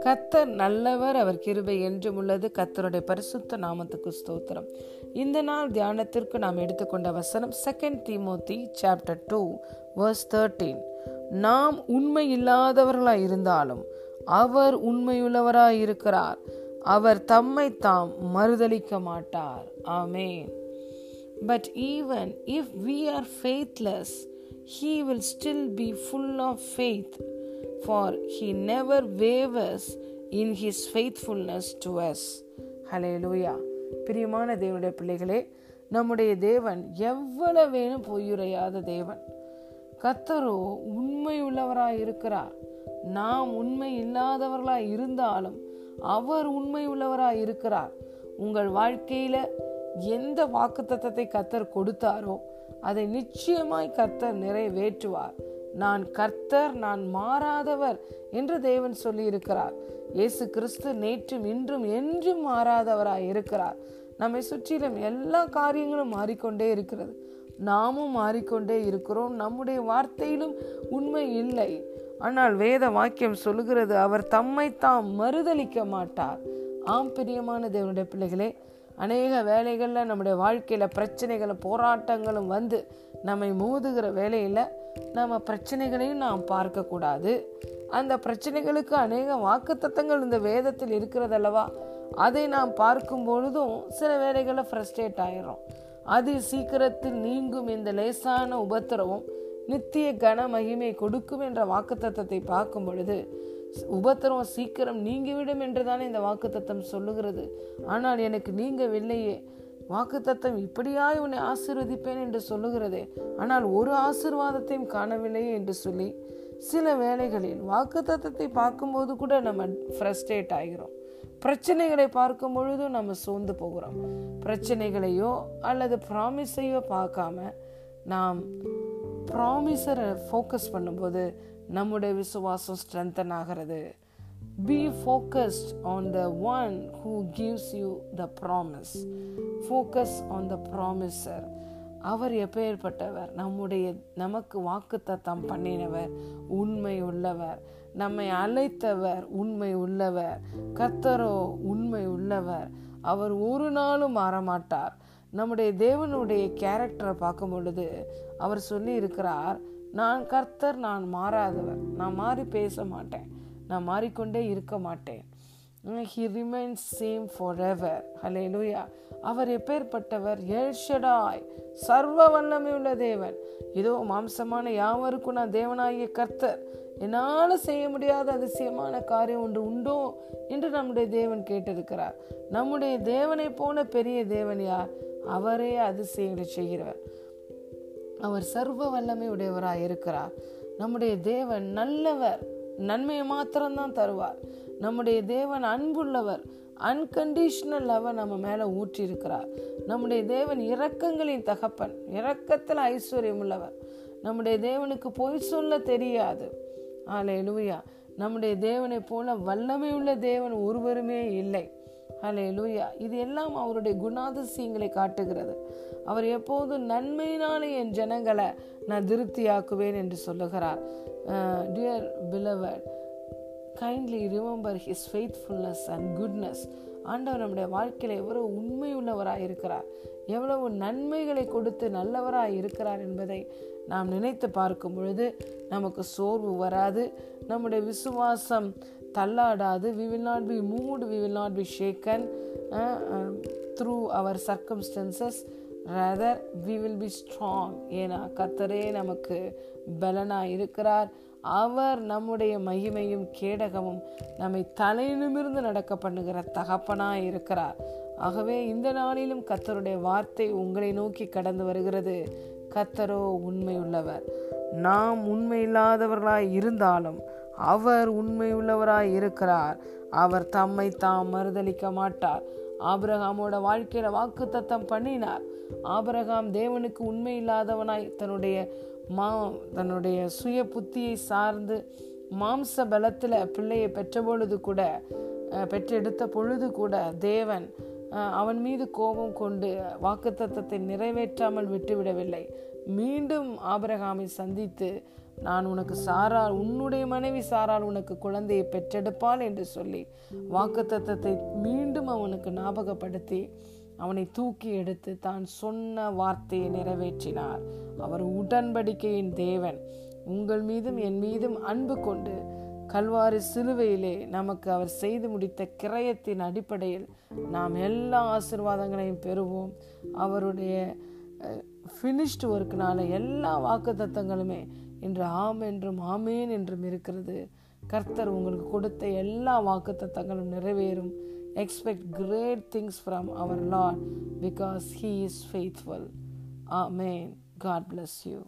கத்தர் நல்லவர் அவர் கிருபை என்றும் உள்ளது. கத்தருடைய பரிசுத்த நாமத்துக்கு ஸ்தோத்திரம். இந்த நாள் தியானத்திற்கு நாம் எடுத்துக்கொண்ட வசனம் second Timothy chapter two verse thirteen நாம் உண்மை இல்லாதவர்களாய் இருந்தாலும் அவர் உண்மையுள்ளவராய் இருக்கிறார். அவர் தம்மை தாம் மறுதளிக்க மாட்டார். Amen. But even if we are faithless he will still be full of faith, for he never wavers in his faithfulness to us. Hallelujah. பிரியமான தேவனுடைய பிள்ளைகளே நம்முடைய தேவன் எவ்வளவேனும் பொய்யுரையாத தேவன் கத்தரோ உண்மை உள்ளவராய் இருக்கிறார் நாம் உண்மை இல்லாதவர்களாய் இருந்தாலும் அவர் உண்மை உள்ளவராய் இருக்கிறார் உங்கள் வாழ்க்கையில எந்த வாக்கு தத்தத்தை கத்தர் கொடுத்தாரோ அதை நிச்சயமாய் கர்த்தர் நிறைவேற்றுவார். நான் கர்த்தர் நான் மாறாதவர் என்று தேவன் சொல்லியிருக்கிறார். இயேசு கிறிஸ்து நேற்றும் இன்றும் என்றும் மாறாதவராய் இருக்கிறார். நம்மை சுற்றிலும் எல்லா காரியங்களும் மாறிக்கொண்டே இருக்கிறது. நாமும் மாறிக்கொண்டே இருக்கிறோம். நம்முடைய வார்த்தையிலும் உண்மை இல்லை. ஆனால் வேத வாக்கியம் சொல்லுகிறது அவர் தம்மை தாம் மறுதளிக்க மாட்டார். ஆம் பிரியமான தேவனுடைய பிள்ளைகளே அநேக வேலைகளில் நம்முடைய வாழ்க்கையில் பிரச்சனைகளும் போராட்டங்களும் வந்து நம்மை மோதுகிற வேலையில் நம்ம பிரச்சனைகளையும் நாம் பார்க்கக்கூடாது. அந்த பிரச்சனைகளுக்கு அநேக வாக்குத்தத்தங்கள் இந்த வேதத்தில் இருக்கிறதல்லவா? அதை நாம் பார்க்கும் பொழுதும் சில வேலைகளில் ஃப்ரஸ்ட்ரேட் ஆயிரும் அது சீக்கிரத்தில் நீங்கும் இந்த லேசான உபத்திரவும் நித்திய கன மகிமை கொடுக்கும் என்ற வாக்குத்தத்தத்தை பார்க்கும் பொழுது உபத்திரம் சீக்கிரம் நீங்கிவிடும் என்றுதானே இந்த வாக்குத்தத்தம் சொல்லுகிறது. ஆனால் எனக்கு நீங்கவில்லையே. வாக்குத்தத்தம் இப்படியாய் உன்னை ஆசிர்வதிப்பேன் என்று சொல்லுகிறதே. ஆனால் ஒரு ஆசிர்வாதத்தையும் காணவில்லையே என்று சொல்லி சில வேளைகளில் வாக்குத்தத்தத்தை பார்க்கும்போது கூட நம்ம ஃப்ரஸ்ட்ரேட் ஆகிறோம். பிரச்சனைகளை பார்க்கும் பொழுதும் நம்ம சோர்ந்து போகிறோம். பிரச்சனைகளையோ அல்லது ப்ராமிஸையோ பார்க்காம நாம் ப்ராமிஸரை ஃபோக்கஸ் பண்ணும்போது நம்முடைய விசுவாசம் ஸ்ட்ரென்தன் ஆகிறது. Be focused on the one who gives you the promise focus on the promiser அவர் எப்பேற்பட்டவர்? நம்முடைய நமக்கு வாக்கு தத்தம் பண்ணினவர் உண்மை உள்ளவர். நம்மை அழைத்தவர் உண்மை உள்ளவர். கர்த்தரோ உண்மை உள்ளவர். அவர் ஒரு நாளும் மாறமாட்டார் நம்முடைய தேவனுடைய கேரக்டரை பார்க்கும் பொழுது அவர் சொல்லி இருக்கிறார் நான் கர்த்தர் நான் மாறாதவர். நான் மாறி பேச மாட்டேன். நான் மாறிக்கொண்டே இருக்க மாட்டேன். He remains same forever hallelujah our எப்பேற்பட்டவர்? El Shaddai சர்வ வல்லமை உள்ள தேவன். இதோ மாம்சமான யாவருக்கும் நான் தேவனாகிய கர்த்தர். என்னால் செய்ய முடியாத அதிசயமான காரியம் ஒன்று உண்டோ என்று நம்முடைய தேவன் கேட்டிருக்கிறார். நம்முடைய தேவனை போன பெரிய தேவன் யார்? அவரே அதிசயங்களை செய்கிறவர். அவர் சர்வ வல்லமை உடையவராய் இருக்கிறார். நம்முடைய தேவன் நல்லவர் நன்மையை மாத்திரம்தான் தருவார். நம்முடைய தேவன் அன்புள்ளவர் அன்கண்டிஷனல் லவர் நம்ம மேலே ஊற்றியிருக்கிறார். நம்முடைய தேவன் இரக்கங்களின் தகப்பன் இரக்கத்தில் ஐஸ்வர்யம் உள்ளவர். நம்முடைய தேவனுக்கு பொய் சொல்ல தெரியாது. ஆலை லூயா நம்முடைய தேவனை போல வல்லமை உள்ள தேவன் ஒருவருமே இல்லை. ஹலே லூயா இது எல்லாம் அவருடைய குணாதிசயங்களை காட்டுகிறது. அவர் எப்போதும் நன்மையினாலே என் ஜனங்களை நான் திருப்தியாக்குவேன் என்று சொல்லுகிறார். Dear believer kindly remember his faithfulness and goodness ஆண்டவர் நம்முடைய வாழ்க்கையில் எவ்வளவு உண்மை உள்ளவராக இருக்கிறார். எவ்வளவு நன்மைகளை கொடுத்து நல்லவராக இருக்கிறார் என்பதை நாம் நினைத்து பார்க்கும் பொழுது நமக்கு சோர்வு வராது. நம்முடைய விசுவாசம் தள்ளாடாது. We will not be moved we will not be shaken through our circumstances rather we will be strong ஏன்னா கத்தரே நமக்கு பலனாக இருக்கிறார். அவர் நம்முடைய மகிமையும் கேடகமும் நம்மை தலையிலுமிருந்து நடக்க பண்ணுகிற தகப்பனாக இருக்கிறார். ஆகவே இந்த நாளிலும் கத்தருடைய வார்த்தை உங்களை நோக்கி கடந்து வருகிறது. கத்தரோ உண்மையுள்ளவர். நாம் உண்மை இல்லாதவர்களாய் இருந்தாலும் அவர் உண்மை உள்ளவராய் இருக்கிறார். அவர் தம்மை தாம் மறுதளிக்க மாட்டார். ஆபிரகாமோட வாழ்க்கையில வாக்கு தத்தம் பண்ணினார். ஆபிரகாம் தேவனுக்கு உண்மை இல்லாதவனாய் தன்னுடைய மா தன்னுடைய சுய புத்தியை சார்ந்து மாம்ச பலத்தில் பிள்ளையை பெற்ற பொழுது கூட பெற்றெடுத்த பொழுது கூட தேவன் அவன் மீது கோபம் கொண்டு வாக்குத்தத்தத்தை நிறைவேற்றாமல் விட்டுவிடவில்லை. மீண்டும் ஆபரகாமை சந்தித்து நான் உனக்கு சாரால் உன்னுடைய மனைவி சாரால் உனக்கு குழந்தையை பெற்றெடுப்பாள் என்று சொல்லி வாக்குத்தத்தத்தை மீண்டும் அவனுக்கு ஞாபகப்படுத்தி அவனை தூக்கி எடுத்து தான் சொன்ன வார்த்தையை நிறைவேற்றினார். அவர் உடன்படிக்கையின் தேவன். உங்கள் மீதும் என் மீதும் அன்பு கொண்டு கல்வாரி சிலுவையிலே நமக்கு அவர் செய்து முடித்த கிரயத்தின் அடிப்படையில் நாம் எல்லா ஆசிர்வாதங்களையும் பெறுவோம். அவருடைய ஃபினிஷ்டு ஒர்க்குனால எல்லா வாக்கு தத்தங்களுமே இன்று ஆம் என்றும் ஆமேன் என்றும் இருக்கிறது. கர்த்தர் உங்களுக்கு கொடுத்த எல்லா வாக்கு தத்தங்களும் நிறைவேறும். Expect great things from our Lord because he is faithful amen God bless you